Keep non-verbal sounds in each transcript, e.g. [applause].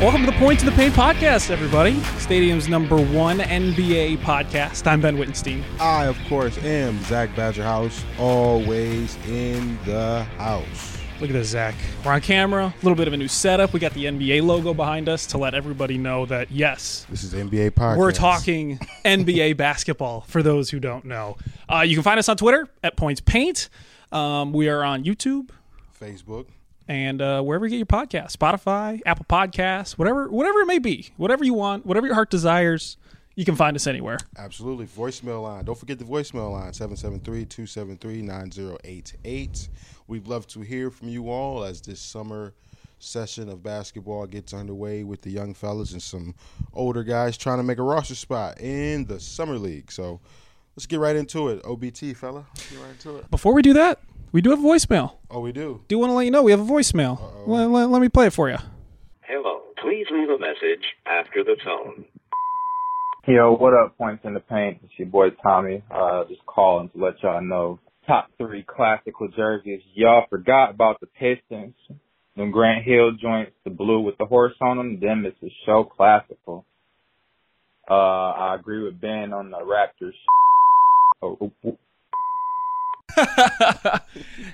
Welcome to the Points in the Paint podcast, everybody. Stadium's number one NBA podcast. I'm Ben Wittenstein. I, of course, am Zach Badgerhouse, always in the house. Look at this, Zach. We're on camera. A little bit of a new setup. We got the NBA logo behind us to let everybody know that, yes, This is NBA podcast. we're talking [laughs] NBA basketball for those who don't know. Uh, you can find us on Twitter at Points Paint. Um, we are on YouTube Facebook. And uh, wherever you get your podcast, Spotify, Apple Podcasts, whatever, whatever it may be, whatever you want, whatever your heart desires, you can find us anywhere. Absolutely. Voicemail line. Don't forget the voicemail line 773 273 9088. We'd love to hear from you all as this summer session of basketball gets underway with the young fellas and some older guys trying to make a roster spot in the Summer League. So let's get right into it. OBT, fella. Let's get right into it. Before we do that, we do have a voicemail. Oh, we do. Do want to let you know we have a voicemail. Let, let- let me play it for you. Hello. Please leave a message after the tone. Yo, what up, Points in the Paint? It's your boy Tommy. Uh, just calling to let y'all know top three classical jerseys. Y'all forgot about the Pistons. Them Grant Hill joints, the blue with the horse on them, them is a show classical. Uh, I agree with Ben on the Raptors. Oh, oh, [laughs]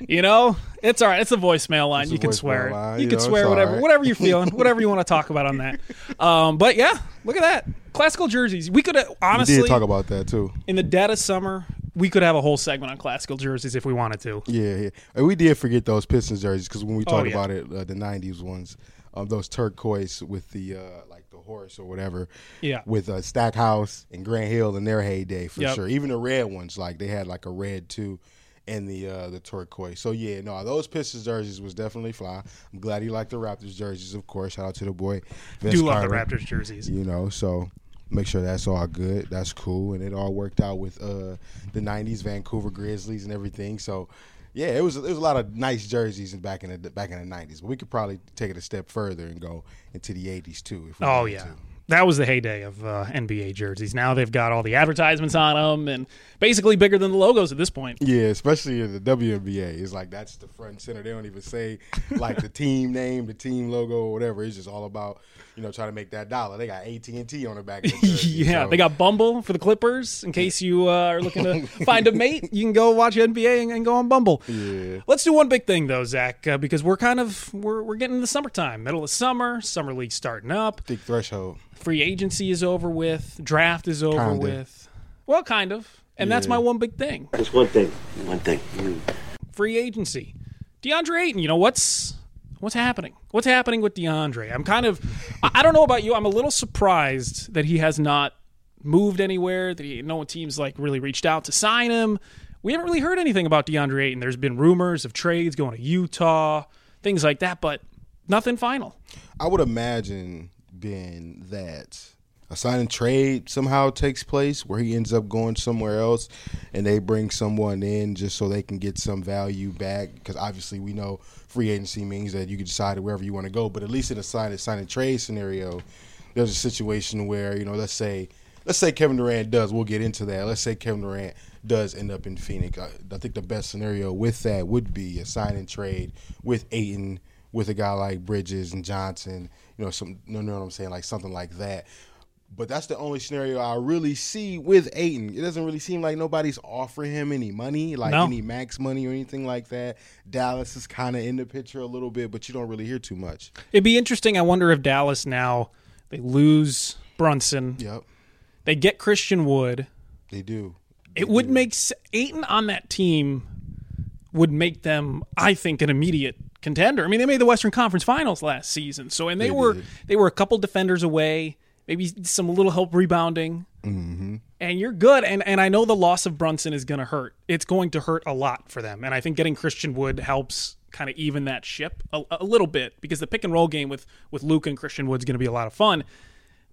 You know, it's all right. It's a voicemail line. A you can voicemail swear. line, You you can know, swear it's all whatever, right. whatever you're feeling, [laughs] whatever you want to talk about on that. Um, but yeah, look at that classical jerseys. We could We honestly did talk about that too. in the dead of summer. We could have a whole segment on classical jerseys if we wanted to. Yeah, yeah. And we did forget those Pistons jerseys because when we Oh, talked yeah. about it, uh, the '90s ones, um, those turquoise with the uh, like the horse or whatever, Yeah. with uh, Stackhouse and Grant Hill in their heyday for Yep. sure. Even the red ones, like they had like a red too, and the uh, the turquoise. So yeah, no, those Pistons jerseys was definitely fly. I'm glad you liked the Raptors jerseys, of course. Shout out to the boy. Vince Do love the Raptors jerseys. You know, so make sure that's all good. That's cool, and it all worked out with uh, the '90s Vancouver Grizzlies and everything. So, yeah, it was it was a lot of nice jerseys back in the back in the '90s. But we could probably take it a step further and go into the '80s too. If we Oh yeah. to. That was the heyday of uh, NBA jerseys. Now they've got all the advertisements on them and basically bigger than the logos at this point. Yeah, especially in the WNBA. It's like that's the front and center. They don't even say like the [laughs] team name, the team logo, or whatever. It's just all about you know trying to make that dollar. They got AT and T on the back. Of the [laughs] jersey, Yeah, so- they got Bumble for the Clippers. In case you uh, are looking to [laughs] find a mate, you can go watch NBA and, and go on Bumble. Yeah. Let's do one big thing though, Zach, uh, because we're kind of we're we're getting into the summertime, middle of summer, summer league starting up, Big threshold. free agency is over with, draft is over Kinda. with. Well, kind of, and that's my one big thing: Just one thing. One thing. Mm. free agency. DeAndre Ayton, you know what's what's happening? What's happening with DeAndre? I'm kind of I don't know about you. I'm a little surprised that he has not moved anywhere. That he, no teams like really reached out to sign him. We haven't really heard anything about DeAndre Ayton. There's been rumors of trades going to Utah, things like that, but nothing final. I would imagine being that a sign and trade somehow takes place where he ends up going somewhere else and they bring someone in just so they can get some value back. Because obviously we know free agency means that you can decide wherever you want to go but at least in a sign and sign and trade scenario there's a situation where you know let's say let's say Kevin Durant does we'll get into that. Let's say Kevin Durant does end up in Phoenix. I, I think the best scenario with that would be a sign and trade with Ayton with a guy like Bridges and Johnson, you know, some no, no, what I'm saying, like something like that. But that's the only scenario I really see with Ayton. It doesn't really seem like nobody's offering him any money, like No. any max money or anything like that. Dallas is kind of in the picture a little bit, but you don't really hear too much. It'd be interesting. I wonder if Dallas now they lose Brunson, Yep, they get Christian Wood. they do. It would make Ayton on that team would make them, I think, an immediate contender. I mean, they made the Western Conference Finals last season, so and they, They were did. they were a couple defenders away, maybe some little help rebounding, Mm-hmm. and you're good. And and I know the loss of Brunson is going to hurt. It's going to hurt a lot for them, and I think getting Christian Wood helps kind of even that ship a, a little bit because the pick and roll game with with Luke and Christian Wood is going to be a lot of fun.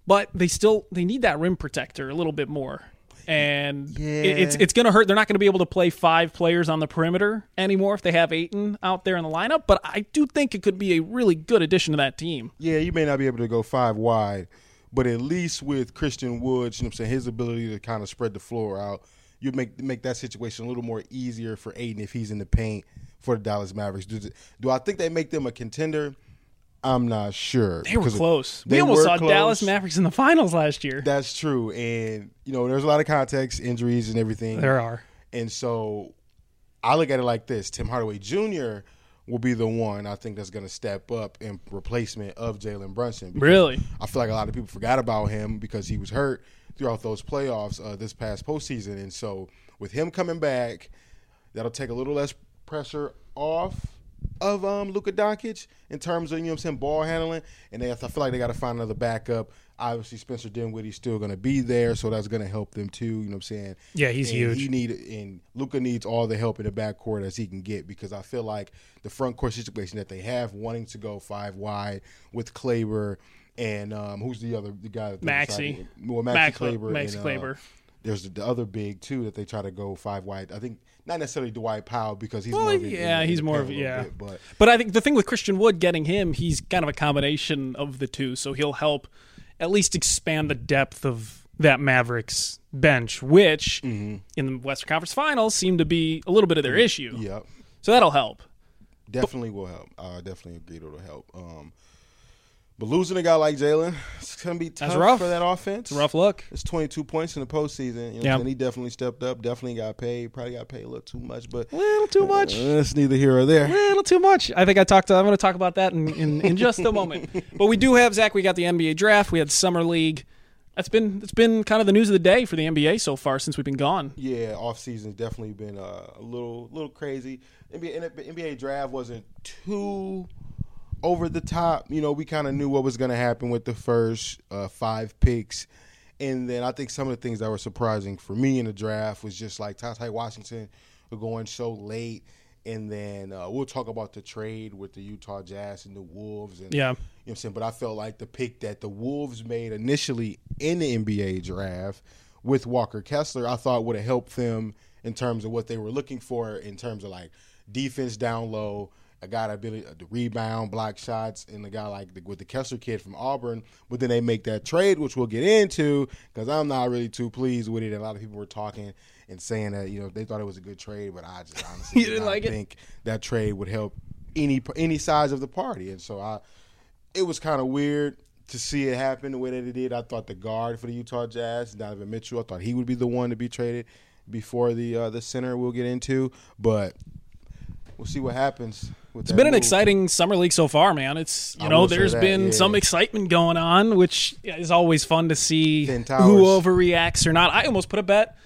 But they still they need that rim protector a little bit more. And it- it's it's going to hurt. They're not going to be able to play five players on the perimeter anymore if they have Ayton out there in the lineup. But I do think it could be a really good addition to that team. Yeah, you may not be able to go five wide, but at least with Christian Woods, you know what I'm saying, his ability to kind of spread the floor out, you make make that situation a little more easier for Ayton if he's in the paint for the Dallas Mavericks. Do, do I think they make them a contender? I'm not sure. they were close they we almost saw close. Dallas Mavericks in the finals last year That's true, and you know, there's a lot of context, injuries, and everything. there are And so I look at it like this Tim Hardaway Jr. will be the one I think that's going to step up in replacement of Jalen Brunson. Really? I feel like a lot of people forgot about him because he was hurt throughout those playoffs uh, this past postseason. And so with him coming back, that'll take a little less pressure off of um, Luka Doncic in terms of you know what I'm saying ball handling, and they, I feel like they got to find another backup. Obviously, Spencer Dinwiddie's still going to be there, so that's going to help them too. You know what I'm saying? Yeah, he's And huge. He need and Luka needs all the help in the backcourt as he can get because I feel like the front court situation that they have, wanting to go five wide with Kleber and um, who's the other the guy? That they Well, Maxi Max- Kleber. Maxi uh, there's the, the other big too that they try to go five wide. I think not necessarily Dwight Powell because he's Well, more of a- yeah, he's more of a yeah. bit, but But I think the thing with Christian Wood getting him, he's kind of a combination of the two, so he'll help at least expand the depth of that Mavericks bench, which Mm-hmm. in the Western Conference Finals seemed to be a little bit of their issue. Yep. So that'll help. Definitely will help. I definitely agree it'll help. Um, but losing a guy like Jalen, it's gonna be tough rough. for that offense. It's a rough look. It's 22 points in the postseason. You know what I'm Yeah. saying? He definitely stepped up. Definitely got paid. Probably got paid a little too much, but A little too much. uh, it's neither here or there. A little too much. I think I talked. To, I'm going to talk about that in, in, in just a moment. [laughs] But we do have Zach. We got the NBA draft. We had summer league. That's been that's been kind of the news of the day for the NBA so far since we've been gone. Yeah, off season's definitely been uh, a little little crazy. NBA, NBA draft wasn't too over the top. You know, we kind of knew what was going to happen with the first uh, five picks. And then I think some of the things that were surprising for me in the draft was just like Ty Washington going so late. And then uh, we'll talk about the trade with the Utah Jazz and the Wolves. And, Yeah. You know what I'm saying? But I felt like the pick that the Wolves made initially in the NBA draft with Walker Kessler, I thought would have helped them in terms of what they were looking for in terms of like defense down low, a guy that ability to rebound, block shots, and a guy like the, with the Kessler kid from Auburn. But then they make that trade, which we'll get into because I'm not really too pleased with it. A lot of people were talking and saying that you know they thought it was a good trade, but I just honestly [laughs] did didn't not like it? think that trade would help any any size of the party, and so I it was kind of weird to see it happen the way that it did. I thought the guard for the Utah Jazz, Donovan Mitchell, I thought he would be the one to be traded before the uh, the center we'll get into, but we'll see what happens. It's been an exciting summer league so far, man. It's you I know there's that, been yeah. some excitement going on, which is always fun to see who overreacts or not. I almost put a bet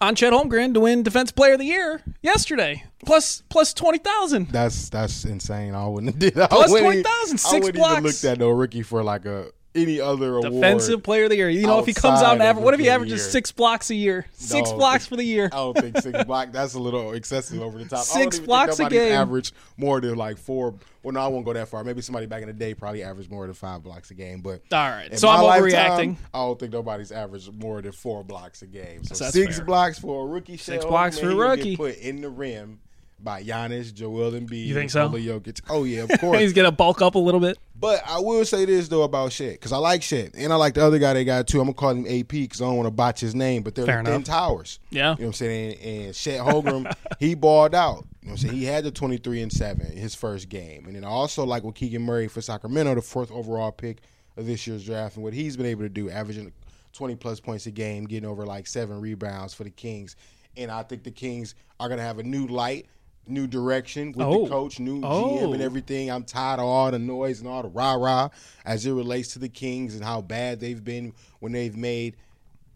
on Chet Holmgren to win Defense Player of the Year yesterday, plus plus twenty thousand. That's that's insane. I wouldn't have did. I Plus wouldn't even- 20,000, I six wouldn't even blocks. looked at no rookie for like a any other award. Defensive Player of the Year. You know, if he comes out and aver- what if he Rookie of the averages Year. six blocks a year? Six No, blocks for the year. I don't think six [laughs] blocks. That's a little excessive over the top. Six blocks a game. Average more than like four. Well, no, I won't go that far. Maybe somebody back in the day probably averaged more than five blocks a game. But All right, so I'm overreacting. I don't think nobody's averaged more than four blocks a game. So That's six fair. blocks for a rookie. Six Shell, blocks man, for a rookie. Put in the rim by Giannis, Joel Embiid, You think so? Nikola Jokic. Oh yeah, of [laughs] course. He's gonna bulk up a little bit. But I will say this though about Chet because I like Chet and I like the other guy they got too. I'm gonna call him AP because I don't want to botch his name, but they're Fair the thin enough. towers. Yeah. you know what I'm saying. And, and Chet Holmgren, [laughs] he balled out. You know what I'm saying. He had the 23 and seven in his first game, and then I also like with Keegan Murray for Sacramento, the fourth overall pick of this year's draft, and what he's been able to do, averaging 20 plus points a game, getting over like seven rebounds for the Kings. And I think the Kings are going to have a new light, new direction with Oh. the coach, new Oh. GM, and everything. I'm tired of all the noise and all the rah rah as it relates to the Kings and how bad they've been when they've made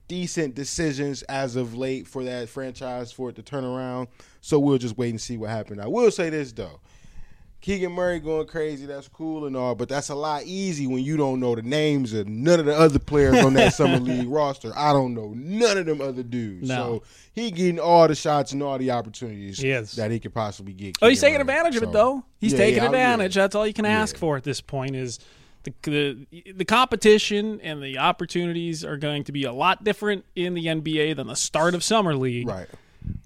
decent decisions as of late for that franchise for it to turn around. So we'll just wait and see what happens. I will say this though. Keegan Murray going crazy, that's cool and all, but that's a lot easy when you don't know the names of none of the other players on that summer [laughs] league roster. I don't know none of them other dudes. No. So he getting all the shots and all the opportunities that he could possibly get. Oh, he's taking Murray. advantage of it though. He's yeah, taking yeah, I- yeah. advantage. That's all you can ask for at this point is the, the the competition and the opportunities are going to be a lot different in the NBA than the start of summer league. Right.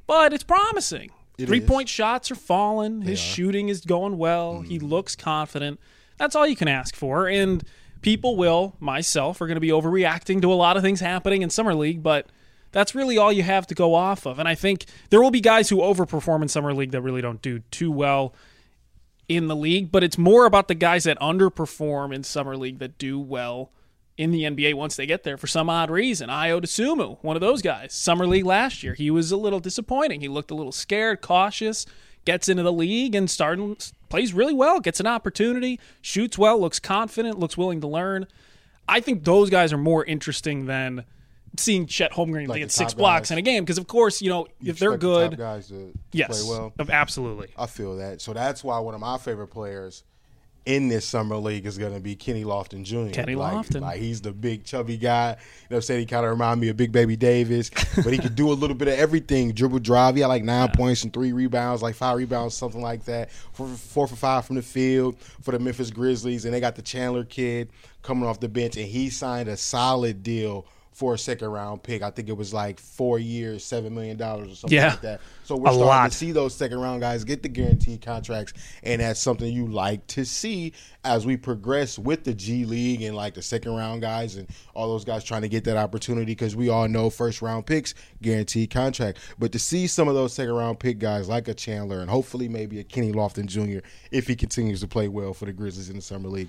But it's promising. It Three is. point shots are falling. His are. Mm. shooting is going well. He looks confident. That's all you can ask for. And people will, myself, are going to be overreacting to a lot of things happening in summer league, but that's really all you have to go off of. And I think there will be guys who overperform in summer league that really don't do too well in the league, but it's more about the guys that underperform in summer league that do well in the NBA once they get there for some odd reason. Ayo Dosunmu, one of those guys. Summer league last year, he was a little disappointing. He looked a little scared, cautious, gets into the league and starting plays really well, gets an opportunity, shoots well, looks confident, looks willing to learn. I think those guys are more interesting than seeing Chet Holmgren Like get six blocks guys. in a game because of course, you know, You if they're expect the good, guys to, to yes. play well. Absolutely. I feel that. So that's why one of my favorite players in this summer league is going to be Kenny Lofton Jr. Kenny like, Lofton. Like he's the big chubby guy. You know, said he kind of remind me of Big Baby Davis, but he could do a little bit of everything. Dribble, drive. He had like nine points and three rebounds, like five rebounds, something like that. Four, four for five from the field for the Memphis Grizzlies, and they got the Chandler kid coming off the bench, and he signed a solid deal. For a second round pick, I think it was like four years, seven million dollars or something Yeah. like that. So we're starting lot. to see those second round guys get the guaranteed contracts, and that's something you like to see as we progress with the G League and like the second round guys and all those guys trying to get that opportunity because we all know first round picks guaranteed contract. But to see some of those second round pick guys like a Chandler and hopefully maybe a Kenny Lofton Jr. if he continues to play well for the Grizzlies in the summer league,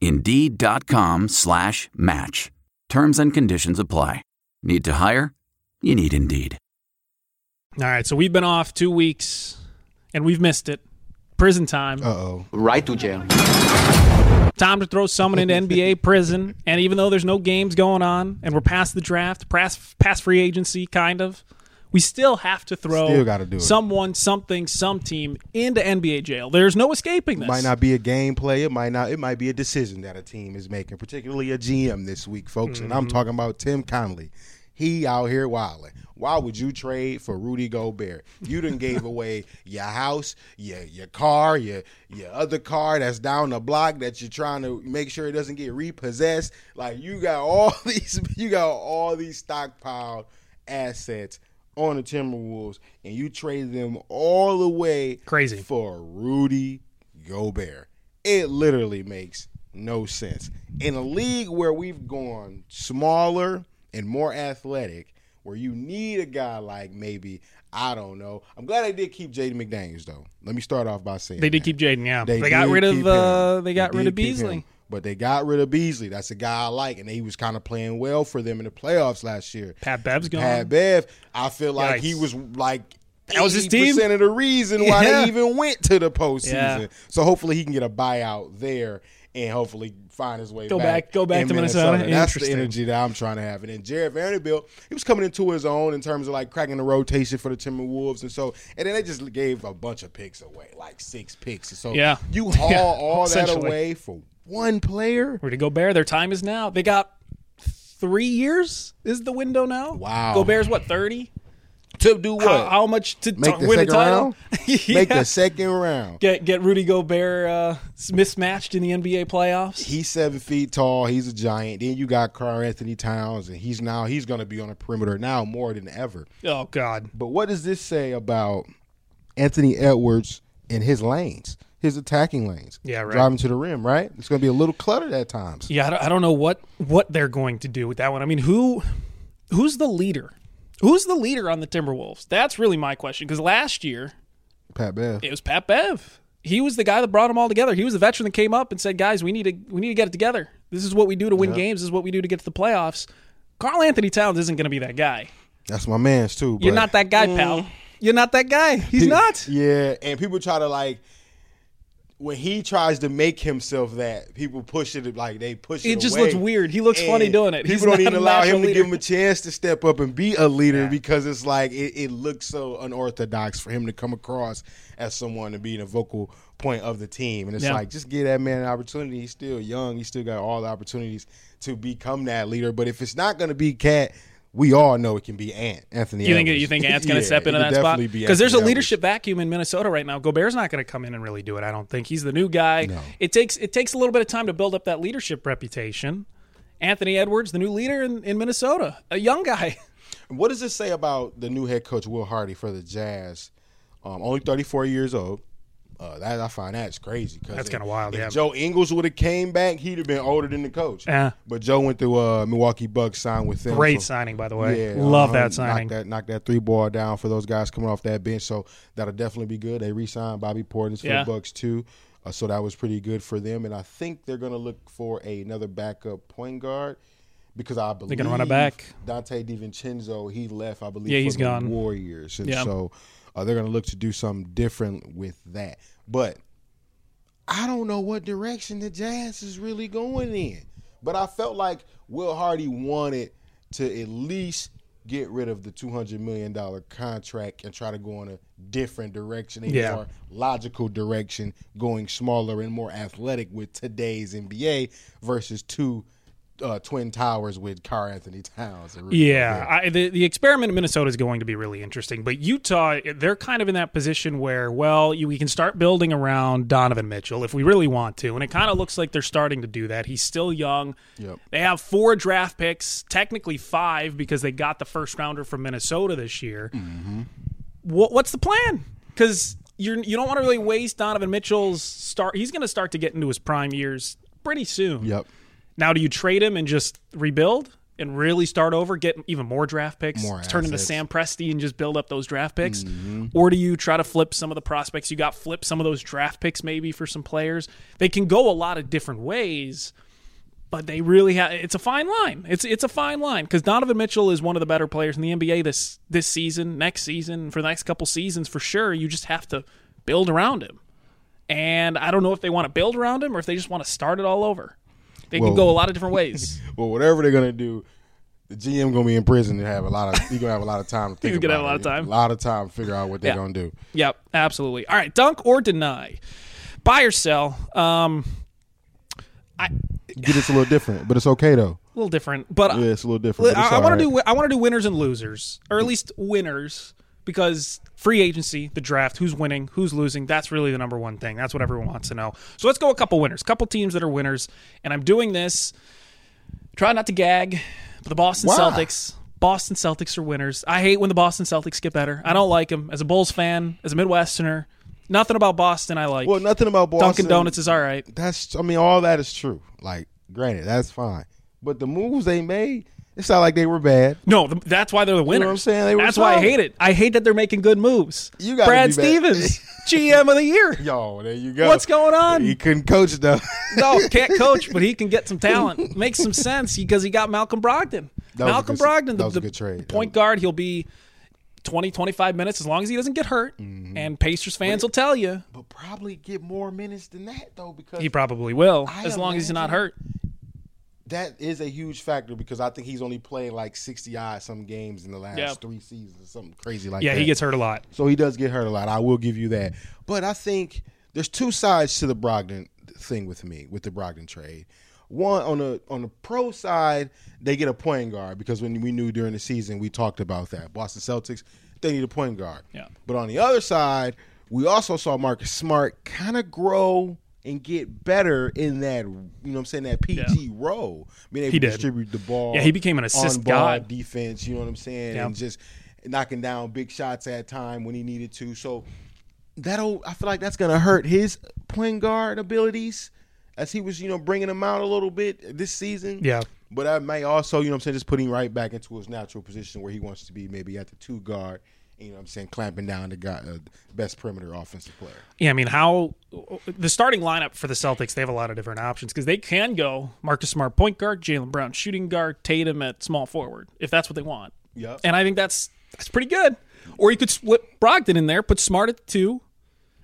Indeed.com slash match. Terms and conditions apply. Need to hire? You need Indeed. All right, so we've been off two weeks and we've missed it. Prison time. Uh oh. Right to jail. Time to throw someone into NBA [laughs] prison. And even though there's no games going on and we're past the draft, past, past free agency, kind of, we still have to throw Still gotta it. someone, something, some team into NBA jail. There's no escaping this. Might not be a game play. It might not. It might be a decision that a team is making, particularly a GM this week, folks. And I'm Mm-hmm. talking about Tim Connelly. He out here wilding. Why would you trade for Rudy Gobert? You done gave [laughs] away your house, your your car, your your other car that's down the block that you're trying to make sure it doesn't get repossessed. Like you got all [laughs] these, you got all these stockpiled assets on the Timberwolves, and you traded them all the way Crazy. for Rudy Gobert. It literally makes no sense. In a league where we've gone smaller and more athletic, where you need a guy like maybe, I don't know. I'm glad they did keep Jaden McDaniels though. Let me start off by saying They did that. keep Jaden, yeah. They, They got rid of uh, they got They rid of Beasley. But they got rid of Beasley. That's a guy I like, and he was kind of playing well for them in the playoffs last year. Pat Bev's gone. Pat Bev, I feel like Yikes. he was like That was his team? percent of the reason why Yeah. they even went to the postseason. Yeah. So hopefully he can get a buyout there and hopefully find his way Go back. back- go back to Minnesota. That's the energy that I'm trying to have. And then Jarred Vanderbilt, he was coming into his own in terms of like cracking the rotation for the Timberwolves, and so and then they just gave a bunch of picks away, like six picks. So Yeah. you [laughs] haul Yeah, all that away for one player. Rudy Gobert, their time is now. They got three years is the window now. Wow. Gobert's what thirty? To do what? How, how much to, Make to the win a second title? round? [laughs] Yeah. Make the second round. get get Rudy Gobert uh, mismatched in the NBA playoffs. He's seven feet tall. He's a giant. Then you got Karl Anthony Towns, and he's now he's going to be on the perimeter now more than ever. Oh God. But what does this say about Anthony Edwards and his lanes, his attacking lanes? Yeah, right. Driving to the rim, right? It's going to be a little cluttered at times. Yeah, I don't, I don't know what what they're going to do with that one. I mean, who who's the leader? Who's the leader on the Timberwolves? That's really my question. Because last year Pat Bev. it was Pat Bev. He was the guy that brought them all together. He was the veteran that came up and said, "Guys, we need to we need to get it together. This is what we do to win games. This is what we do to get to the playoffs." Karl Anthony Towns isn't going to be that guy. That's my man's too. You're not that guy, pal. Mm. You're not that guy. He's He- not. Yeah, and people try to like when he tries to make himself that, people push it like they push it. It just away. looks weird. He looks funny And doing it. He's People don't not even allow him natural to give him a chance to step up and be a leader because it's like it, it looks so unorthodox for him to come across as someone to be the vocal point of the team. And it's Yeah. like just give that man an opportunity. He's still young. He's still got all the opportunities to become that leader. But if it's not going to be Cat. We all know it can be Ant Anthony. You think Edwards. you think Ant's [laughs] going to Yeah, step into that spot? Because there's a Anthony Edwards. leadership vacuum in Minnesota right now. Gobert's not going to come in and really do it. I don't think he's the new guy. No. It takes it takes a little bit of time to build up that leadership reputation. Anthony Edwards, the new leader in, in Minnesota, a young guy. [laughs] What does it say about the new head coach Will Hardy for the Jazz? Um, only 34 years old. Uh, that I find that's crazy. 'cause That's kinda wild, If yeah. Joe Ingles would have came back, he'd have been older than the coach. Yeah. But Joe went through uh, Milwaukee Bucks, signed with them. Great so- signing, by the way. Yeah, Love uh-huh, that signing. Knock that, knock that three ball down for those guys coming off that bench. So that'll definitely be good. They re-signed Bobby Portis for Yeah. the Bucks too. Uh, so that was pretty good for them. And I think they're going to look for another backup point guard because I believe they're gonna run it back. Donte DiVincenzo he left. I believe Yeah, for he's the gone. Warriors, and Yeah. so uh, they're going to look to do something different with that. But I don't know what direction the Jazz is really going in. But I felt like Will Hardy wanted to at least get rid of the two hundred million dollar contract and try to go in a different direction, a Yeah. more logical direction, going smaller and more athletic with today's NBA versus two uh, twin towers with Karl Anthony Towns. Yeah, I, the the experiment in Minnesota is going to be really interesting, but Utah they're kind of in that position where well, you, we can start building around Donovan Mitchell if we really want to, and it kind of looks like they're starting to do that. He's still young. Yep. They have four draft picks, technically five because they got the first rounder from Minnesota this year. Mm-hmm. What, what's the plan? Because you're you don't want to really waste Donovan Mitchell's start. He's going to start to get into his prime years pretty soon. Yep. Now, do you trade him and just rebuild and really start over, get even more draft picks, More turn into. Sam Presti and just build up those draft picks? Mm-hmm. Or do you try to flip some of the prospects you got, flip some of those draft picks maybe for some players? They can go a lot of different ways, but they really have. It's a fine line. It's it's a fine line because Donovan Mitchell is one of the better players in the NBA this this season, next season, for the next couple seasons for sure. You just have to build around him. And I don't know if they want to build around him or if they just want to start it all over. They can go a lot of different ways. [laughs] Well, whatever they're gonna do, the GM gonna be in prison and have a lot of. He's gonna have a lot of time to [laughs] think. He's gonna have a lot of time. A lot of time to figure out what they're Yeah. gonna do. Yep, absolutely. All right, dunk or deny, buy or sell. Um, I Get it's a little different, but it's okay though. a little different, but Yeah, it's a little different. it's I, want right. to do I want to do winners and losers, or at least winners, because free agency, the draft, who's winning, who's losing, that's really the number one thing. That's what everyone wants to know. So let's go a couple winners, couple teams that are winners, and I'm doing this. Try not to gag, but the Boston Why? Celtics. Boston Celtics are winners. I hate when the Boston Celtics get better. I don't like them as a Bulls fan, as a Midwesterner. Nothing about Boston I like. Well, nothing about Boston. Dunkin' Donuts is all right. That's. I mean, all that is true. Like, granted, that's fine. But the moves they made, It's not like they were bad. No, th- that's why they're the winners. know what I'm saying? They were that's why I hate it. I hate that they're making good moves. You gotta Brad. Stevens, [laughs] GM of the year. Yo, there you go. What's going on? He couldn't coach though. [laughs] No, can't [laughs] coach, but he can get some talent. Makes some sense because he got Malcolm Brogdon. Malcolm good- Brogdon, that the, was a the good trade. Point guard, he'll be 20, 25 minutes as long as he doesn't get hurt. Mm-hmm. And Pacers fans will tell you but probably get more minutes than that though, because he probably will, I as long as he's not hurt. That is a huge factor because I think he's only played like sixty odd some games in the last Yeah. three seasons, something crazy like Yeah, that. Yeah, he gets hurt a lot. So he does get hurt a lot. I will give you that. But I think there's two sides to the Brogdon thing with me, with the Brogdon trade. One on the on the pro side, they get a point guard because when we knew during the season we talked about that. Boston Celtics, they need a point guard. Yeah. But on the other side, we also saw Marcus Smart kind of grow and get better in that, you know what I'm saying, that PG role. Being able He to distribute the ball. Yeah, he became an assist god. defense, you know what I'm saying? Yeah. And just knocking down big shots at time when he needed to. So that'll I feel like that's gonna hurt his point guard abilities as he was, you know, bringing him out a little bit this season. Yeah. But I may also, you know what I'm saying, just putting right back into his natural position where he wants to be, maybe at the two guard, you know what I'm saying, clamping down the guy, uh, best perimeter offensive player. Yeah, I mean, how the starting lineup for the Celtics, they have a lot of different options because they can go Marcus Smart point guard, Jaylen Brown shooting guard, Tatum at small forward if that's what they want. Yep. And I think that's that's pretty good. Or you could split Brogdon in there, put Smart at two,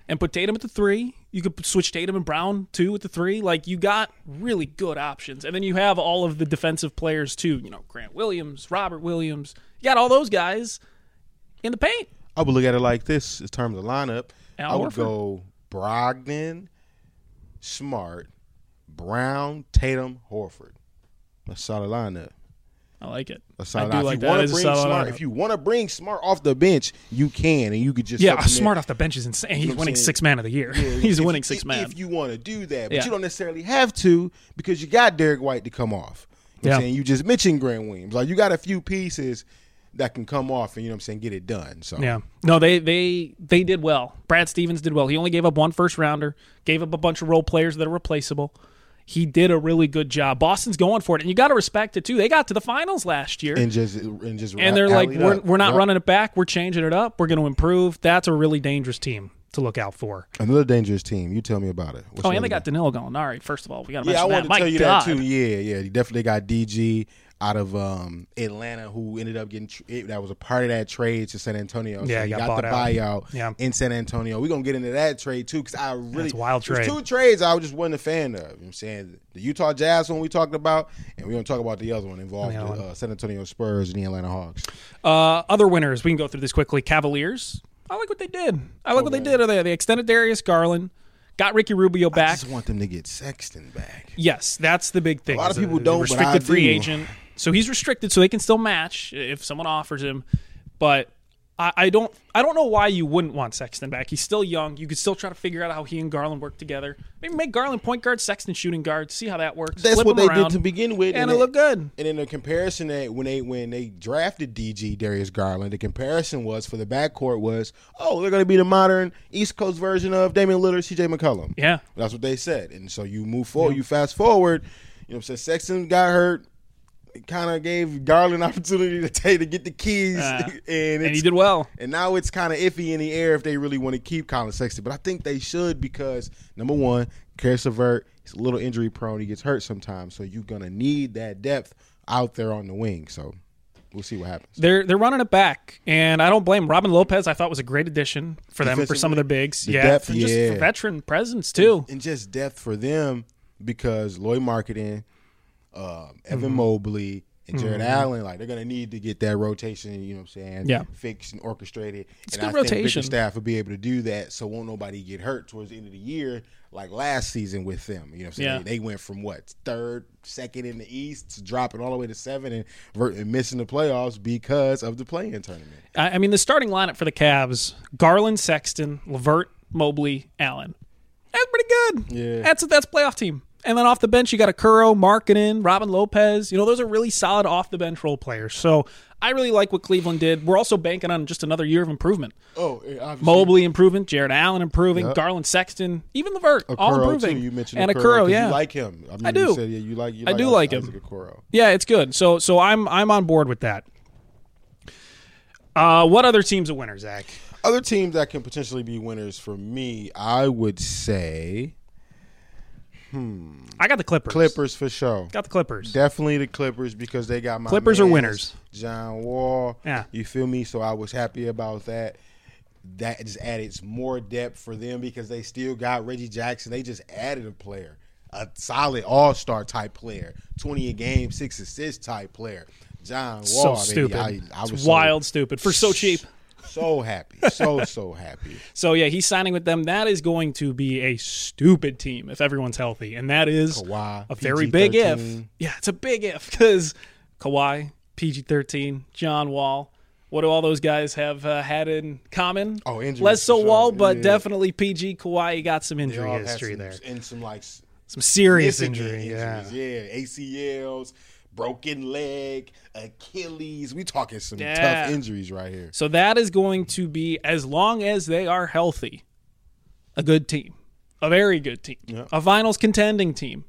and put Tatum at the three. You could switch Tatum and Brown two at the three. Like you got really good options, and then you have all of the defensive players too. You know, Grant Williams, Robert Williams. You got all those guys in the paint. I would look at it like this in terms of lineup. Al I would Horford. go Brogdon, Smart, Brown, Tatum, Horford. That's a solid lineup. I like it. A I solid do lineup. like if you that. want to bring Smart, lineup. if you want to bring Smart off the bench, you can, and you could just Yeah, Smart off the bench is insane. He's know what I'm winning saying? six man of the year. Yeah, [laughs] He's if- winning if- six man. If you want to do that, but Yeah. you don't necessarily have to because you got Derrick White to come off. You know Yeah. I'm saying? You just mentioned Grant Williams. Like you got a few pieces that can come off and you know what I'm saying, get it done. So Yeah. No, they they they did well. Brad Stevens did well. He only gave up one first rounder, gave up a bunch of role players that are replaceable. He did a really good job. Boston's going for it, and you got to respect it too. They got to the finals last year, and just and just and they're like, we're, we're not Yep. running it back. We're changing it up. We're going to improve. That's a really dangerous team to look out for. Another dangerous team. You tell me about it. What's oh, and they got Danilo Gallinari. First of all, we got to Yeah, I mention wanted that. to tell you God. that too. Yeah, yeah. He definitely got DG out of um, Atlanta, who ended up getting tr- it, that was a part of that trade to San Antonio. Yeah, so he he got got, the out. buyout Yeah. in San Antonio. We're gonna get into that trade too, because I really wild trade. Two trades I just wasn't a fan of. You know what I'm saying the Utah Jazz one we talked about, and we're gonna talk about the other one involved The the other one. uh, San Antonio Spurs and the Atlanta Hawks. Uh, other winners, we can go through this quickly. Cavaliers. I like what they did. I like what they did. They, they extended Darius Garland, got Ricky Rubio back. I just want them to get Sexton back. Yes, that's the big thing. A lot of people the don't, Restricted free do. agent. So he's restricted, so they can still match if someone offers him. But I, I don't. I don't know why you wouldn't want Sexton back. He's still young. You could still try to figure out how he and Garland work together. Maybe make Garland point guard, Sexton shooting guard. See how that works. That's Flip what they around, did to begin with, and, it it looked good. And in the comparison that when they when they drafted DG Darius Garland, the comparison was for the backcourt was, oh, they're going to be the modern East Coast version of Damian Lillard, CJ McCollum. Yeah. that's what they said. And so you move forward, you fast forward. You know, what I'm saying Sexton got hurt. Kind of gave Garland [laughs] opportunity to take to get the keys, Uh, [laughs] and, And he did well. and now it's kind of iffy in the air if they really want to keep Collin Sexton. But I think they should because number one, Caris LeVert, he's a little injury prone. He gets hurt sometimes, so you're gonna need that depth out there on the wing. So we'll see what happens. They're they're running it back, and I don't blame Robin Lopez. I thought was a great addition for them for some of their bigs. The yeah, depth, for just for veteran presence too. and just depth for them because Lauri Markkanen, um, Evan Mhm. Mobley, and Jarrett Mhm. Allen, like they're gonna need to get that rotation. You know what I'm saying? Yeah. fixed and orchestrated. It's and good I think rotation. Bickerstaff will be able to do that, so won't nobody get hurt towards the end of the year like last season with them. You know what I'm saying? Yeah. They, they went from what third, second in the East to dropping all the way to seven and, and missing the playoffs because of the play-in tournament. I, I mean, the starting lineup for the Cavs: Garland, Sexton, Levert, Mobley, Allen. That's pretty good. Yeah. that's a, that's a playoff team. And then off the bench, you got Okoro, Markkanen, Robin Lopez. You know, those are really solid off the bench role players. So I really like what Cleveland did. We're also banking on just another year of improvement. Oh, yeah, obviously. Mobley improvement, Jarrett Allen improving, Yep. Garland Sexton, even Levert, all improving. Too. You mentioned and Okoro, Akuro, 'cause yeah, You like him. I, mean, I do. You said, yeah, you like, you I like do Isaac- like him. Isaac Yeah, it's good. So so I'm I'm on board with that. Uh, what other teams are winners, Zach? Other teams that can potentially be winners for me, I would say Hmm. I got the Clippers. Clippers for sure. Got the Clippers. Definitely the Clippers because they got my Clippers are winners. John Wall. Yeah. You feel me? So I was happy about that. That just added more depth for them because they still got Reggie Jackson. They just added a player, a solid all star type player, 20 a game, six assist type player. John Wall. so baby. stupid. I, I was it's so- wild stupid for so cheap. So happy. So, so happy. [laughs] So yeah, he's signing with them. That is going to be a stupid team if everyone's healthy, and that is Kawhi, a very big if. Yeah, it's a big if because Kawhi, PG thirteen, John Wall. What do all those guys have uh, had in common? Oh, injuries Less so sure. Wall, but Yeah. definitely PG. Kawhi, got some They injury history some- there. And some like Some serious significant injury. Yeah. yeah, ACLs, broken leg, Achilles. We talking some Yeah. tough injuries right here. So that is going to be, as long as they are healthy, a good team, a very good team, a finals contending team.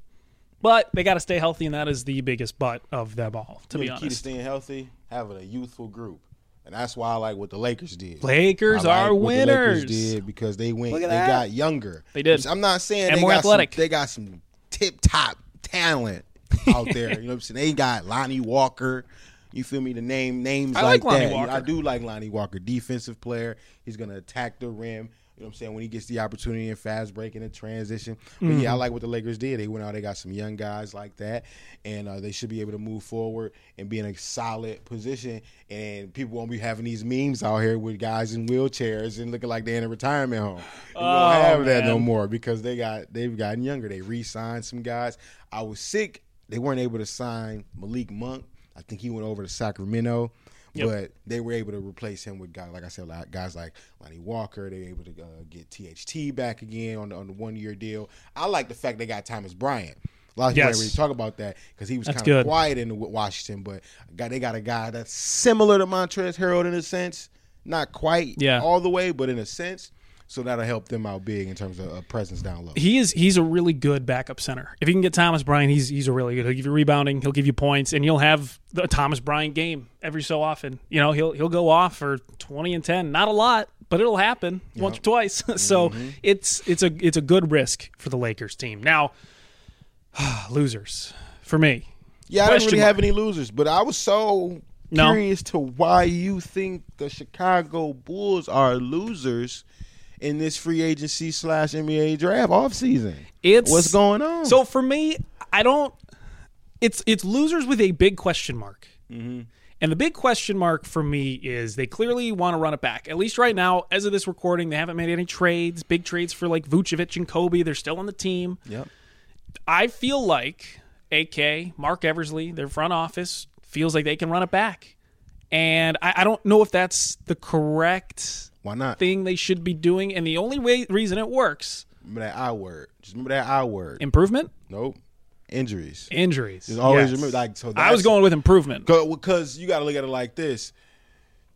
But they got to stay healthy, and that is the biggest butt of them all, to You be the key to staying healthy, having a youthful group. And that's why I like what the Lakers did. Lakers like are the Lakers winners. did because they went. They that. got younger. They did. I'm not saying And they more got athletic. Some, they got some tip top talent [laughs] out there. you know what I'm saying? They got Lonnie Walker. You feel me? The name names I like Lonnie that. Walker. I do like Lonnie Walker. Defensive player. He's gonna attack the rim. You know what I'm saying? When he gets the opportunity in fast break and in transition. But yeah, I Mm-hmm. like what the Lakers did. They went out, they got some young guys like that, and uh, they should be able to move forward and be in a solid position. And people won't be having these memes out here with guys in wheelchairs and looking like they're in a retirement home. Oh, don't have that no more because they got they've gotten younger. They re-signed some guys. I was sick. They weren't able to sign Malik Monk. I think he went over to Sacramento. Yep. But they were able to replace him with guys, like I said, like guys like Lonnie Walker. They were able to uh, get THT back again on the, on the one year deal. I like the fact they got Thomas Bryant. A lot of people Yes. really talk about that because he was kind of quiet in Washington, but got, they got a guy that's similar to Montrezl Harrell in a sense, not quite Yeah. all the way, but in a sense. So that'll help them out big in terms of uh, presence down low. He is he's a really good backup center. If you can get Thomas Bryant, he's he's a really good. He'll give you rebounding, he'll give you points, and you'll have the Thomas Bryant game every so often. You know, he'll he'll go off for twenty and ten. Not a lot, but it'll happen once or twice. [laughs] so Mm-hmm. it's it's a it's a good risk for the Lakers team. Now, [sighs] losers for me. Yeah, I didn't really mark. have any losers, but I was so No? curious to why you think the Chicago Bulls are losers in this free agency slash NBA draft offseason. It's What's going on? So for me, I don't. It's it's losers with a big question mark. Mm-hmm. And the big question mark for me is they clearly want to run it back. At least right now, as of this recording, they haven't made any trades, big trades for like Vucevic and Coby. They're still on the team. Yep. I feel like AK, Marc Eversley, their front office feels like they can run it back. And I, I don't know if that's the correct Why not? thing they should be doing. And the only way reason it works, Remember that I word. Just remember that I word. improvement, nope. Injuries. injuries. Just always Yes. remember like so I was going with improvement. because you got to look at it like this.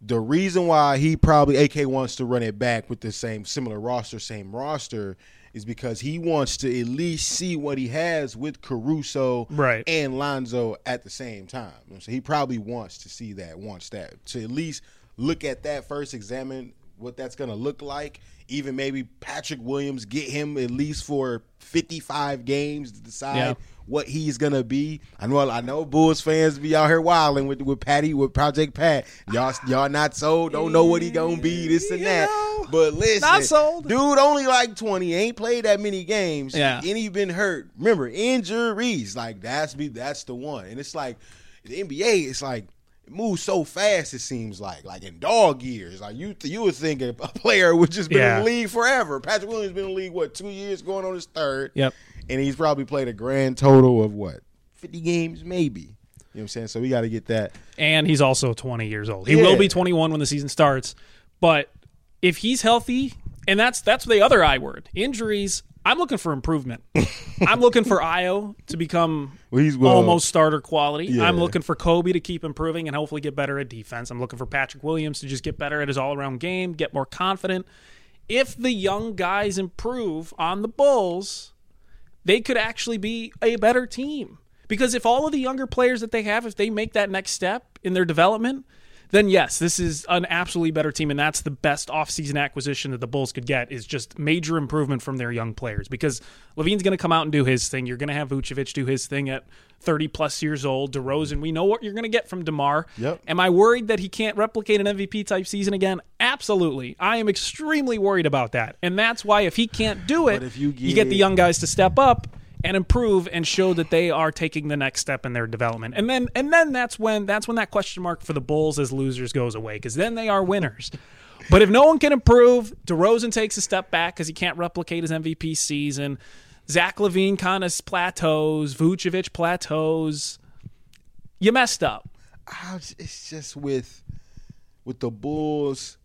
The reason why he probably AK wants to run it back with the same similar roster, same roster, is because he wants to at least see what he has with Caruso Right. and Lonzo at the same time. So he probably wants to see that, wants that to at least look at that first, examine what that's going to look like. Even maybe Patrick Williams get him at least for 55 games to decide Yeah. what he's gonna be. I know I know Bulls fans be out here wilding with with Patty with Project Pat. Y'all y'all not sold, don't know what he gonna be, this and You that. know, but listen, not sold. dude only like 20, ain't played that many games. Yeah. And he been hurt. Remember, injuries. Like that's be that's the one. And it's like the NBA, it's like moves so fast. It seems like, like in dog years, like you you would think a [laughs] player would just been Yeah. in the league forever. Patrick Williams been in the league what two years, going on his third Yep. and he's probably played a grand total of what 50 games maybe you know what i'm saying so we got to get that and he's also 20 years old. He Yeah. will be 21 when the season starts. But if he's healthy, and that's that's the other I word, injuries. I'm looking for improvement. I'm looking for [laughs] Ayo to become Well, well- almost starter quality. Yeah. I'm looking for Coby to keep improving and hopefully get better at defense. I'm looking for Patrick Williams to just get better at his all around game, get more confident. If the young guys improve on the Bulls, they could actually be a better team. Because if all of the younger players that they have, if they make that next step in their development, then yes, this is an absolutely better team, and that's the best offseason acquisition that the Bulls could get is just major improvement from their young players. Because LaVine's going to come out and do his thing. You're going to have Vucevic do his thing at 30 plus years old. DeRozan, we know what you're going to get from DeMar. Yep. Am I worried that he can't replicate an MVP type season again? Absolutely. I am extremely worried about that. And that's why if he can't do it, But if you get the get- young guys to step up and improve and show that they are taking the next step in their development. And then and then that's when that's when that question mark for the Bulls as losers goes away because then they are winners. But if no one can improve, DeRozan takes a step back because he can't replicate his MVP season. Zach LaVine kind of plateaus. Vucevic plateaus. You messed up. Ah, it's just with with the Bulls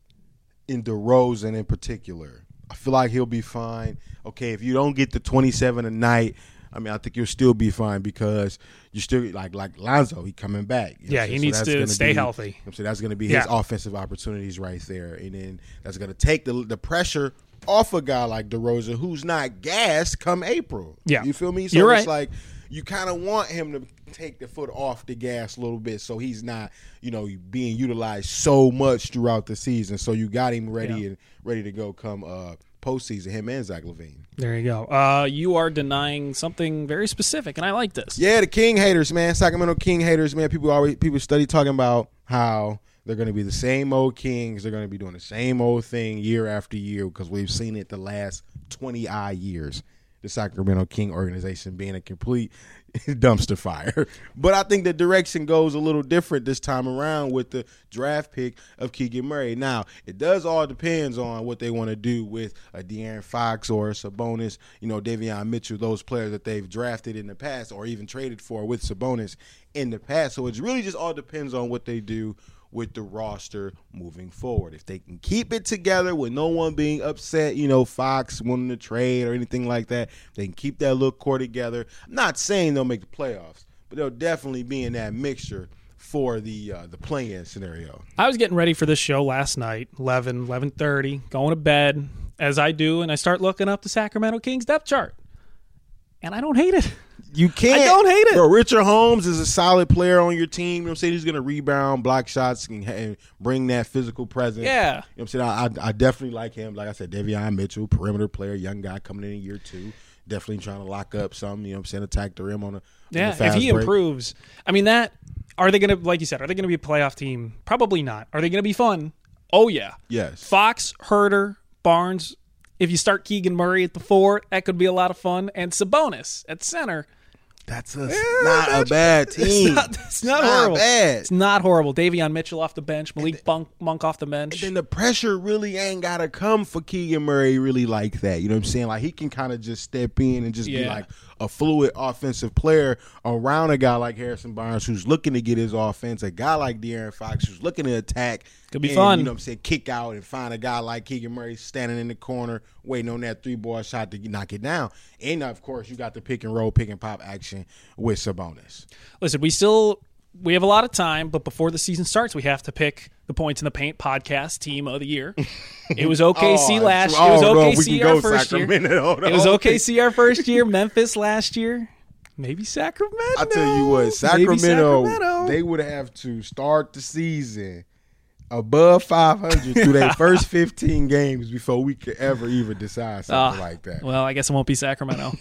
in DeRozan in particular. I feel like he'll be fine. Okay, if you don't get the 27 a night, I mean, I think you'll still be fine because you still like like Lonzo. He coming back. You know Yeah, he saying? needs to stay be- healthy. So that's going to be Yeah. his offensive opportunities right there, and then that's going to take the the pressure off a guy like DeRozan, who's not gassed come April. Yeah. you feel me? So You're it's right. like you kind of want him to take the foot off the gas a little bit, so he's not, you know, being utilized so much throughout the season. So you got him ready Yeah. and ready to go come uh, postseason. Him and Zach LaVine. There you go. Uh, you are denying something very specific, and I like this. Yeah, the King haters, man. Sacramento King haters, man. People always people study talking about how they're going to be the same old Kings. They're going to be doing the same old thing year after year because we've seen it the last twenty odd years. The Sacramento King organization being a complete [laughs] dumpster fire. But I think the direction goes a little different this time around with the draft pick of Keegan Murray. Now, it does all depends on what they want to do with a De'Aaron Fox or a Sabonis, you know, Davion Mitchell, those players that they've drafted in the past or even traded for with Sabonis in the past. So it really just all depends on what they do with the roster moving forward. If they can keep it together with no one being upset, you know, Fox wanting to trade or anything like that, they can keep that little core together. I'm not saying they'll make the playoffs, but they'll definitely be in that mixture for the uh, the play-in scenario. I was getting ready for this show last night, 11, 11.30, going to bed, as I do, and I start looking up the Sacramento Kings depth chart. And I don't hate it. You [laughs] can't. I don't hate it. Bro, Richaun Holmes is a solid player on your team. You know what I'm saying? He's going to rebound, block shots, and, and bring that physical presence. Yeah. You know what I'm saying? I, I, I definitely like him. Like I said, Davion Mitchell, perimeter player, young guy coming in in year two. Definitely trying to lock up some, you know what I'm saying? Attack the rim on a on Yeah, if he break. improves, I mean that. Are they going to, like you said, are they going to be a playoff team? Probably not. Are they going to be fun? Oh yeah. Yes. Fox, Huerter, Barnes. If you start Keegan Murray at the four, that could be a lot of fun. And Sabonis at center. That's a, not a bad [laughs] team. It's not, it's not horrible. bad. It's not horrible. Davion Mitchell off the bench. Malik Monk, Monk off the bench. then the pressure really ain't gotta come for Keegan Murray really like that. You know what I'm saying? Like he can kind of just step in and just be like a fluid offensive player around a guy like Harrison Barnes who's looking to get his offense, a guy like De'Aaron Fox who's looking to attack. Could be and, fun. You know what I'm saying? Kick out and find a guy like Keegan Murray standing in the corner waiting on that three ball shot to knock it down. And of course, you got the pick and roll, pick and pop action with Sabonis. Listen, we still we have a lot of time, but before the season starts, we have to pick the Points in the Paint podcast team of the year. [laughs] It was OKC Oh, last year. It was oh, no, OKC our first year. Sacramento. [laughs] It was OKC our first year. Memphis last year. Maybe Sacramento. I tell you what, Sacramento, Sacramento. they would have to start the season above 500 through their [laughs] first 15 games before we could ever even decide something Ah, like that. Well, I guess it won't be Sacramento.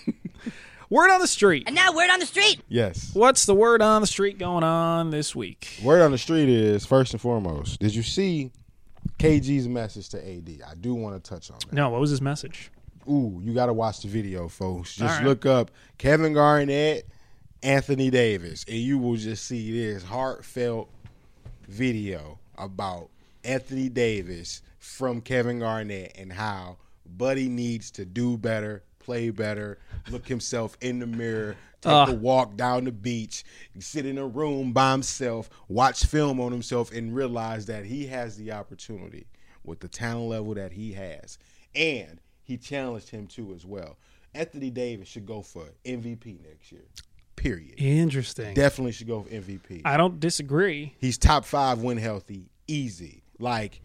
Word on the street. And now word on the street. yes. What's the word on the street going on this week? Word on the street is first and foremost. Did you see KG's message to AD? I do want to touch on that. No, what was his message? Ooh, you got to watch the video, folks. Just All right. look up Kevin Garnett, Anthony Davis, and you will just see this heartfelt video about Anthony Davis from Kevin Garnett and how Buddy needs to do better, play better, look himself in the mirror, take Ah. a walk down the beach, sit in a room by himself, watch film on himself, and realize that he has the opportunity with the talent level that he has. And he challenged him too as well. Anthony Davis should go for MVP next year. Period. Interesting. Definitely should go for MVP. I don't disagree. He's top five when healthy, easy. Like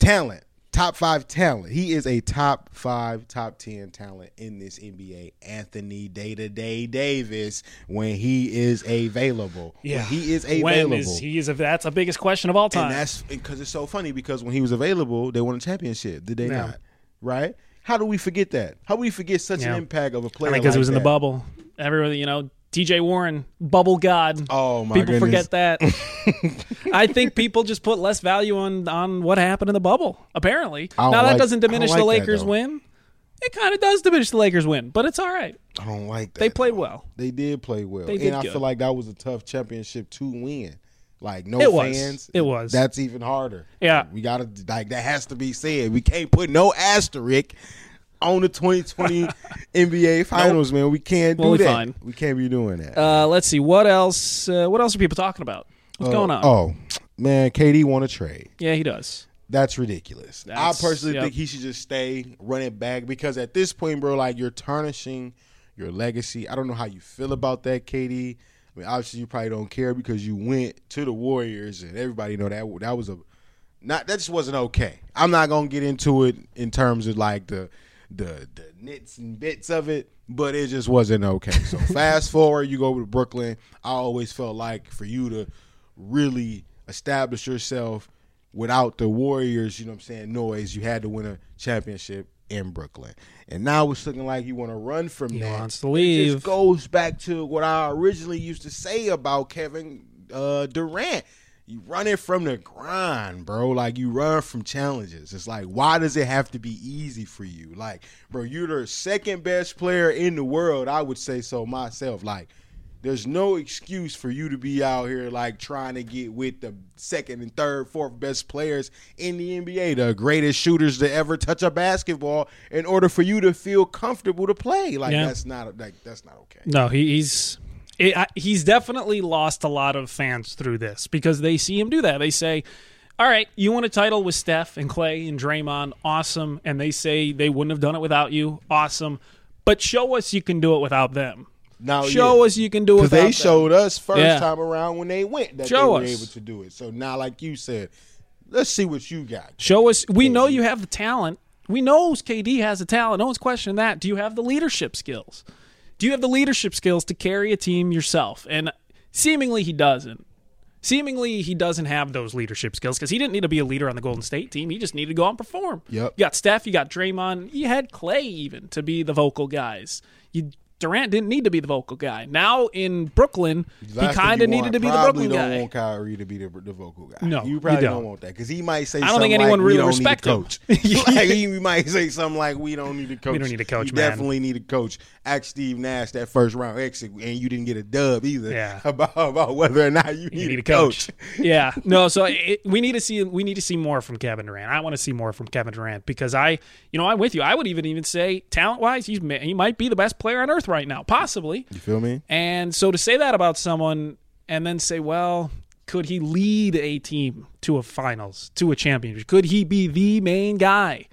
talent, top five talent. He is a top five, top ten talent in this NBA. Anthony Day to Day Davis when he is available. Yeah, when he is available. is he is? That's the biggest question of all time. And that's because it's so funny because when he was available, they won a championship. Did they Yeah. not? Right? How do we forget that? How do we forget such Yeah. an impact of a player? because like it was in the bubble. Everybody, you know, TJ Warren, bubble god. Oh my people goodness. forget that. [laughs] I think people just put less value on on what happened in the bubble. Apparently, now that like- doesn't diminish like the Lakers though. win. It kind of does diminish the Lakers win, but it's all right. I don't like that. They played though. well. They did play well, They did and I good. feel like that was a tough championship to win. Like no It was. fans, It was. That's even harder. Yeah. we gotta like that has to be said. We can't put no asterisk on the 2020 NBA [laughs] Finals, man. We can't do We'll that. fine. We can't be doing that. Uh, let's see what else. Uh, what else are people talking about? What's Uh, going on? Oh man, KD want to trade. yeah, he does. That's ridiculous. That's- I personally yep. think he should just stay, run it back because at this point, bro, like you're tarnishing your legacy. I don't know how you feel about that, KD. I mean, obviously you probably don't care because you went to the Warriors and everybody know that that was a not that just wasn't okay. I'm not gonna get into it in terms of like the the the nits and bits of it, but it just wasn't okay. So [laughs] fast forward, you go to Brooklyn. I always felt like for you to really establish yourself without the Warriors, you know what I'm saying, noise, you had to win a championship in Brooklyn. And now it's looking like you want to run from He that. wants to It leave. just goes back to what I originally used to say about Kevin uh, Durant. You running from the grind, bro. Like you run from challenges. It's like, why does it have to be easy for you? Like, bro, you're the second best player in the world. I would say so myself. Like, there's no excuse for you to be out here like trying to get with the second and third, fourth best players in the NBA, the greatest shooters to ever touch a basketball, in order for you to feel comfortable to play. Like Yeah. that's not like that's not okay. No, he, he's it, I, he's definitely lost a lot of fans through this because they see him do that. They say, "All right, you won a title with Steph and Clay and Draymond, awesome," and they say they wouldn't have done it without you, awesome. But show us you can do it without them. Now show yeah. us you can do it they them. showed us first Yeah. time around when they went that Show they were us. able to do it. So now, like you said, let's see what you got. Show us. We know you have the talent. We know KD has the talent. No one's questioning that. Do you have the leadership skills? Do you have the leadership skills to carry a team yourself? And seemingly he doesn't. Seemingly he doesn't have those leadership skills because he didn't need to be a leader on the Golden State team. He just needed to go out and perform. Yep. You got Steph, you got Draymond, you had Clay even to be the vocal guys. You Durant didn't need to be the vocal guy. Now in Brooklyn, Last he kind of needed to be the probably don't want Kyrie to be the, the vocal guy. No, you you probably don't. don't. want that because he might say. I don't something think anyone like, really we don't respect need a him. coach. [laughs] like, [laughs] he might say something like, "We don't need a coach. We don't need a coach, You man." definitely need a coach." Ask Steve Nash that first round exit, and you didn't get a dub either. Yeah. [laughs] about about whether or not you, You need, a coach. yeah, no. So it, we need to see we need to see more from Kevin Durant. I want to see more from Kevin Durant because I, you know, I'm with you. I would even even say talent wise, he's he might be the best player on earth right now, possibly. You feel me? And so to say that about someone and then say, well, could he lead a team to a finals, to a championship? Could he be the main guy?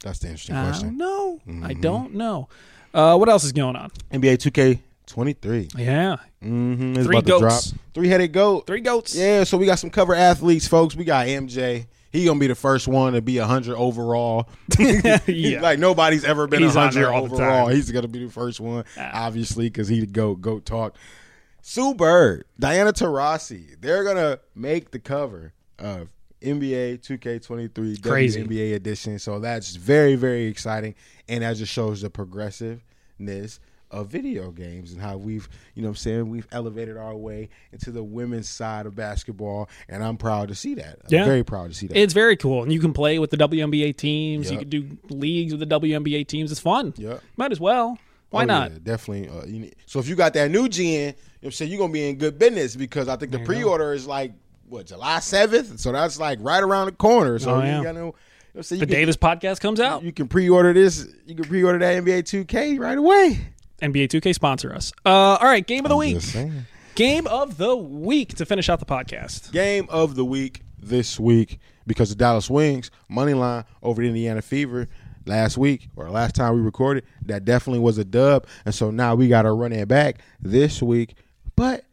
That's the interesting I don't question. know. I Mm-hmm. don't know. Uh, what else is going on? NBA 2K 23. Yeah, Mm-hmm. It's Three about to drop. goats. Three headed goat. three goats. Yeah, so we got some cover athletes, folks. We got MJ. He gonna be the first one to be a hundred overall. [laughs] [laughs] Yeah. like nobody's ever been on hundred overall. He's gonna be the first one, obviously, because he the goat. Goat talk. Sue Bird, Diana Taurasi, they're gonna make the cover of NBA 2K23 Crazy. WNBA edition. So that's very very exciting, and that just shows the progressiveness of video games and how we've, you know what I'm saying, we've elevated our way into the women's side of basketball and I'm proud to see that. I'm Yeah. very proud to see that. It's very cool, and you can play with the WNBA teams. You can do leagues with the WNBA teams. It's fun. Yep. Might as well. Why Oh, not? yeah, definitely. Uh, you need, so if you got that new gen, you know what I'm saying, you're going to be in good business because I think the pre-order is like, what, July 7th? So that's like right around the corner. So Oh, you yeah. got no, you so The can, Davis podcast comes out. You can pre-order this. You can pre-order that NBA 2K right away. NBA 2K sponsor us. Uh, all right, game of the week. Game of the week to finish out the podcast. Game of the week this week because the Dallas Wings money line over the Indiana Fever. last week or last time we recorded, that definitely was a dub. And so now we got to run it back this week. But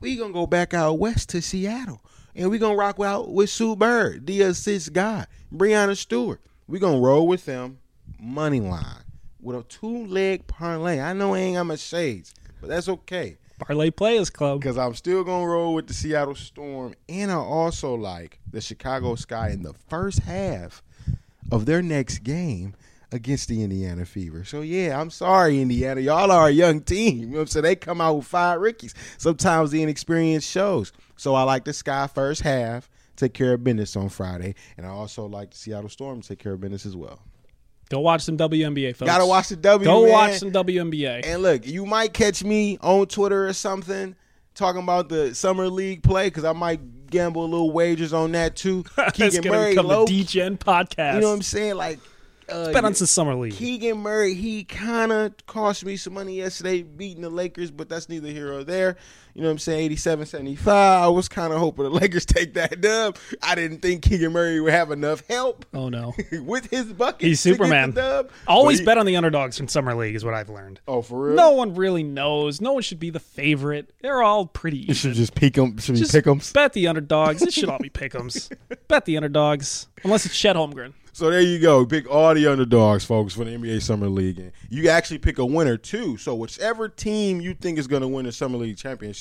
we going to go back out west to Seattle. And we going to rock out with Sue Bird, the assist guy, Breanna Stewart. we going to roll with them money line with a two leg parlay. I know I ain't got my shades, but that's okay. Parlay Players Club. Because I'm still going to roll with the Seattle Storm. And I also like the Chicago Sky in the first half of their next game against the Indiana Fever. So yeah, I'm sorry, Indiana. Y'all are a young team. You know what I'm saying? They come out with five rookies. Sometimes the inexperience shows. So I like the Sky first half, take care of business on Friday. And I also like the Seattle Storm take care of business as well. Go watch some WNBA, folks. Gotta watch the W. Go man. watch some WNBA. And look, you might catch me on Twitter or something talking about the summer league play because I might gamble a little wagers on that too. [laughs] Keegan Murray, become low, the DGen podcast. you know what I'm saying? Like, uh, Bet on some summer league. Keegan Murray, he kind of cost me some money yesterday beating the Lakers, but that's neither here or there. You know what I'm saying? 87 75. I was kind of hoping the [laughs] Lakers take that dub. I didn't think Keegan Murray would have enough help Oh no, [laughs] with his bucket. he's to get Superman. the dub. Always he- bet on the underdogs in summer league is what I've learned. Oh, for real? No one really knows. No one should be the favorite. They're all pretty. You should just peek them. Should Just be pick 'ems. bet the underdogs. It should all be [laughs] pick'ems. bet the underdogs, unless it's Chet Holmgren. So there you go. Pick all the underdogs, folks, for the NBA Summer League. And you actually pick a winner too. So whichever team you think is going to win the Summer League championship,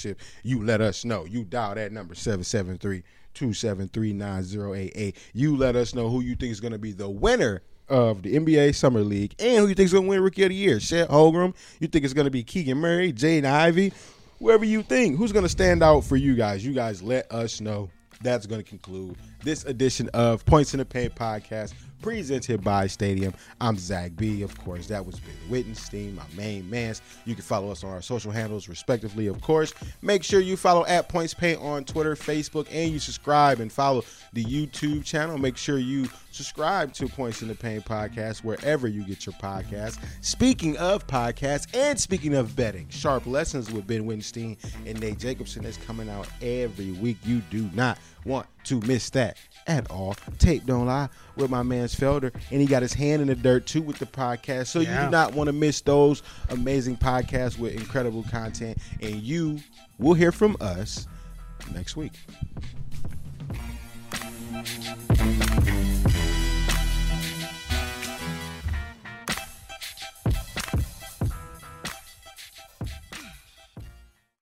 you let us know. You dial that number 773 273 9088. You let us know who you think is going to be the winner of the NBA Summer League and who you think is going to win Rookie of the Year. Chet Holmgren. You think it's going to be Keegan Murray, Jaden Ivey, whoever you think. Who's going to stand out for you guys? You guys let us know. That's going to conclude this edition of Points in the Paint podcast presented by Stadium. I'm Zach B. Of course, that was Ben Wittenstein, my main man. You can follow us on our social handles, respectively, of course. Make sure you follow at Points Paint on Twitter, Facebook, and you subscribe and follow the YouTube channel. Make sure you subscribe to Points in the Paint podcast wherever you get your podcast. Speaking of podcasts and speaking of betting, Sharp Lessons with Ben Wittenstein and Nate Jacobson is coming out every week. You do not want to miss that at all. Tape don't lie with my man's Felder, and he got his hand in the dirt too with the podcast. So you do not want to miss those amazing podcasts with incredible content, and you will hear from us next week.